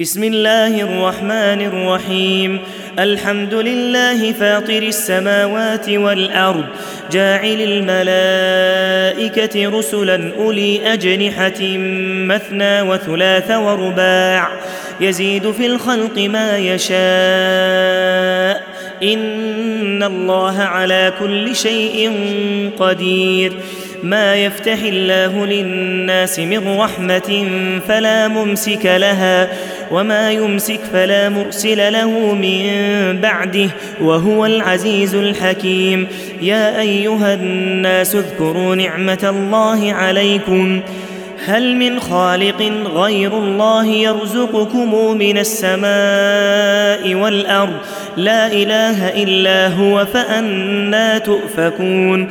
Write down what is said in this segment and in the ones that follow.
بسم الله الرحمن الرحيم. الحمد لله فاطر السماوات والأرض جاعل الملائكة رسلا أولي أجنحة مثنى وثلاث ورباع. يزيد في الخلق ما يشاء. إن الله على كل شيء قدير. ما يفتح الله للناس من رحمة فلا ممسك لها. وما يمسك فلا مرسل له من بعده وهو العزيز الحكيم. يا أيها الناس اذكروا نعمة الله عليكم. هل من خالق غير الله يرزقكم من السماء والأرض؟ لا إله إلا هو فأنا تؤفكون.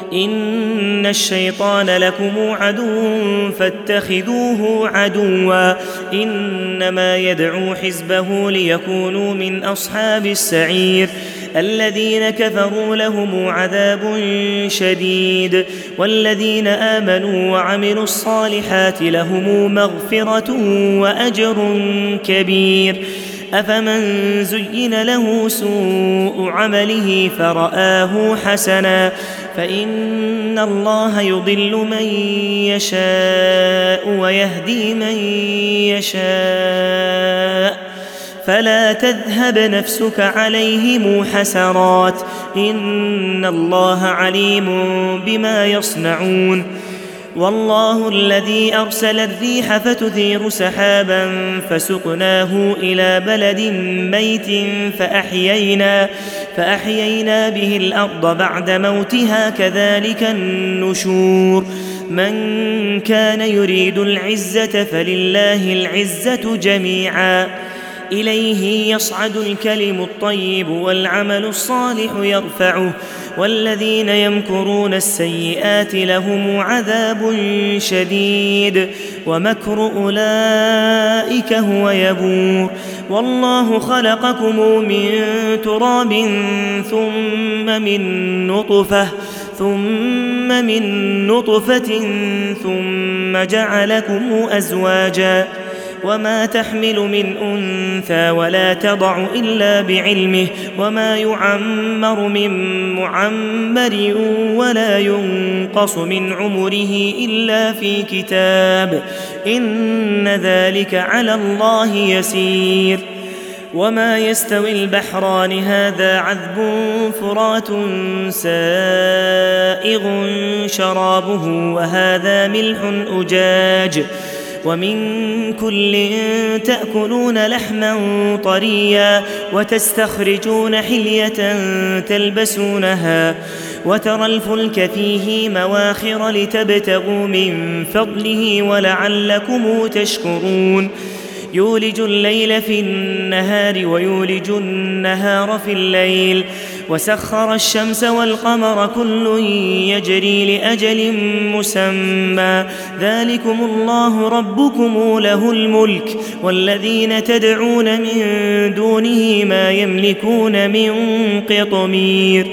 إن الشيطان لكم عدو فاتخذوه عدوا. إنما يدعو حزبه ليكونوا من أصحاب السعير. الذين كفروا لهم عذاب شديد. والذين آمنوا وعملوا الصالحات لهم مغفرة وأجر كبير. أفمن زين له سوء عمله فرآه حسنا. فإن الله يضل من يشاء ويهدي من يشاء. فلا تذهب نفسك عليهم حسرات. إن الله عليم بما يصنعون. والله الذي أرسل الريح فتثير سحابا فسقناه إلى بلد ميت فأحيينا فأحيينا به الأرض بعد موتها كذلك النشور. من كان يريد العزة فلله العزة جميعا. إليه يصعد الكلم الطيب والعمل الصالح يرفعه. والذين يمكرون السيئات لهم عذاب شديد. ومكر أولئك هو يبور. والله خلقكم من تراب ثم من نطفة ثم من نطفة ثم جعلكم أزواجا. وما تحمل من انثى ولا تضع الا بعلمه وما يعمر من معمر ولا ينقص من عمره الا في كتاب ان ذلك على الله يسير وما يستوي البحران هذا عذب فرات سائغ شرابه وهذا ملح اجاج ومن كل تأكلون لحما طريا وتستخرجون حلية تلبسونها وترى الفلك فيه مواخر لتبتغوا من فضله ولعلكم تشكرون يولج الليل في النهار ويولج النهار في الليل وسخر الشمس والقمر كل يجري لأجل مسمى. ذلكم الله ربكم له الملك. والذين تدعون من دونه ما يملكون من قطمير.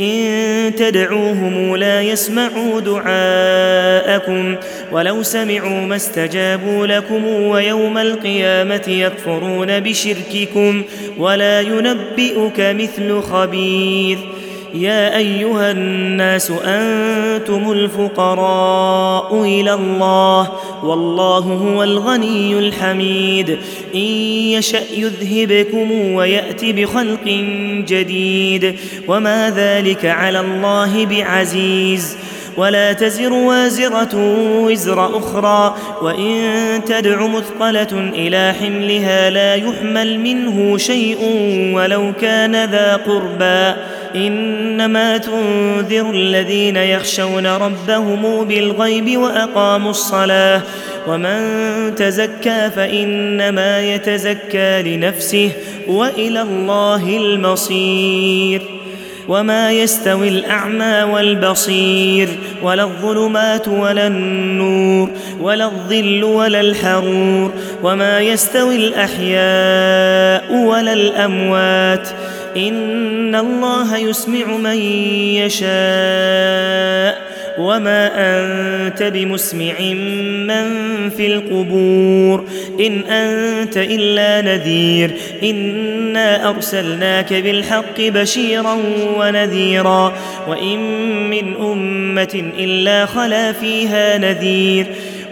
إن تدعوهم لا يسمعوا دعاءكم ولو سمعوا ما استجابوا لكم ويوم القيامة يكفرون بشرككم ولا ينبئك مثل خبير يا أيها الناس أنتم الفقراء إلى الله والله هو الغني الحميد إن يشأ يذهبكم ويأت بخلق جديد وما ذلك على الله بعزيز ولا تزر وازرة وزر أخرى وإن تدع مثقلة إلى حملها لا يحمل منه شيء ولو كان ذا قربى إنما تنذر الذين يخشون ربهم بالغيب وأقاموا الصلاة ومن تزكى فإنما يتزكى لنفسه وإلى الله المصير وما يستوي الأعمى والبصير ولا الظلمات ولا النور ولا الظل ولا الحرور وما يستوي الأحياء ولا الأموات إن الله يسمع من يشاء وما أنت بمسمع من في القبور إن أنت إلا نذير إنا أرسلناك بالحق بشيرا ونذيرا وإن من أمة إلا خلا فيها نذير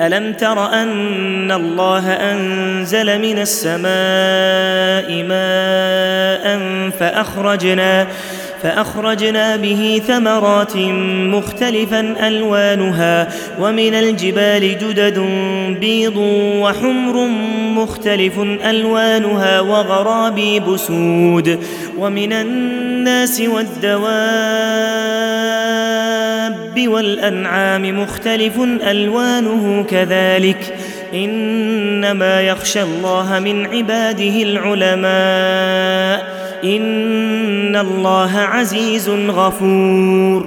ألم تر أن الله أنزل من السماء ماء فأخرجنا فأخرجنا به ثمرات مختلفا ألوانها ومن الجبال جدد بيض وحمر مختلف ألوانها وغرابيب سود ومن الناس والدواب والأنعام مختلف ألوانه كذلك إنما يخشى الله من عباده العلماء إن الله عزيز غفور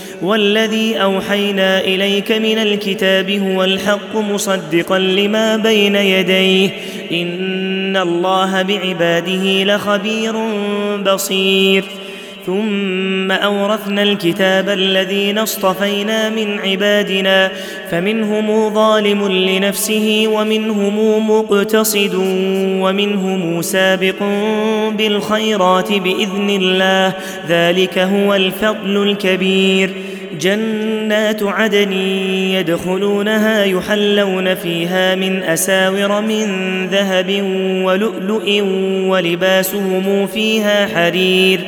والذي أوحينا إليك من الكتاب هو الحق مصدقا لما بين يديه. إن الله بعباده لخبير بصير. ثم أورثنا الكتاب الذين اصطفينا من عبادنا فمنهم ظالم لنفسه ومنهم مقتصد ومنهم سابق بالخيرات بإذن الله. ذلك هو الفضل الكبير. جنات عدن يدخلونها يحلون فيها من أساور من ذهب ولؤلؤ ولباسهم فيها حرير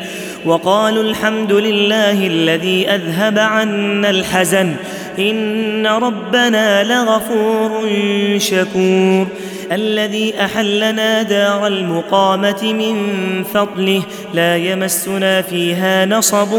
وقالوا الحمد لله الذي أذهب عنا الحزن إن ربنا لغفور شكور. الذي أحلنا دار المقامة من فضله لا يمسنا فيها نصب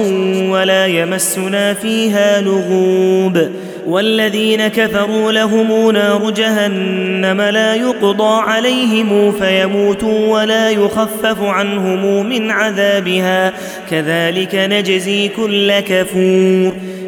ولا يمسنا فيها لغوب. والذين كفروا لهم نار جهنم لا يقضى عليهم فيموتوا ولا يخفف عنهم من عذابها. كذلك نجزي كل كفور.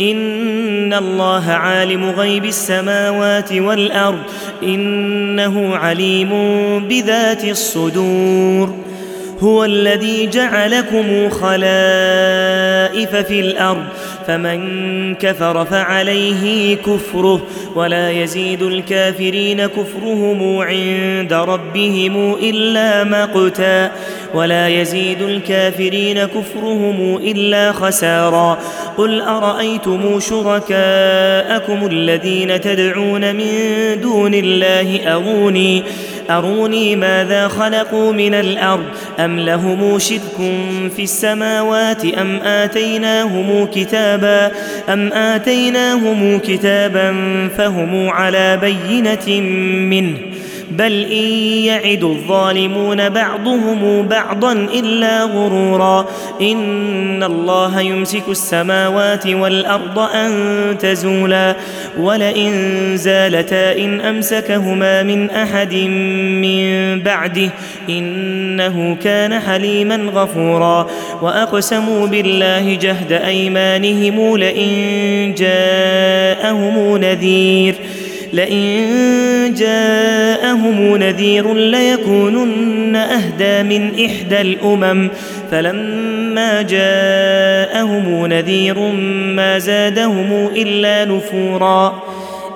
ان الله عالم غيب السماوات والارض انه عليم بذات الصدور هو الذي جعلكم خلائف في الأرض فمن كفر فعليه كفره ولا يزيد الكافرين كفرهم عند ربهم إلا مقتا ولا يزيد الكافرين كفرهم إلا خسارا. قل أرأيتم شركاءكم الذين تدعون من دون الله اروني أروني ماذا خلقوا من الأرض؟ أم لهم شرك في السماوات؟ أم آتيناهم كتابا؟ أم آتيناهم كتابا فهم على بينة منه. بل ان يعد الظالمون بعضهم بعضا الا غرورا ان الله يمسك السماوات والارض ان تزولا ولئن زالتا ان امسكهما من احد من بعده انه كان حليما غفورا واقسموا بالله جهد ايمانهم لئن جاءهم نذير لئن جاءهم نذير ليكونن أهدى من إحدى الأمم. فلما جاءهم نذير ما زادهم إلا نفورا.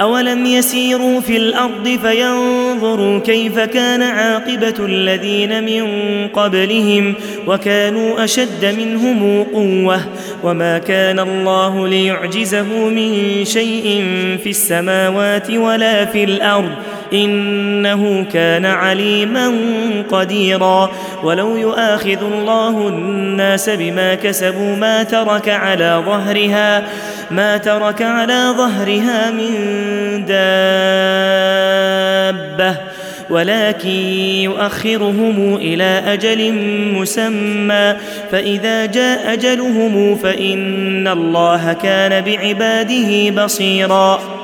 أولم يسيروا في الأرض فينظروا كيف كان عاقبة الذين من قبلهم وكانوا أشد منهم قوة وما كان الله ليعجزه من شيء في السماوات ولا في الأرض إنه كان عليما قديرا ولو يؤاخذ الله الناس بما كسبوا ما ترك على ظهرها ما ترك على ظهرها من دابة ولكن يؤخرهم إلى أجل مسمى. فإذا جاء أجلهم فإن الله كان بعباده بصيرا.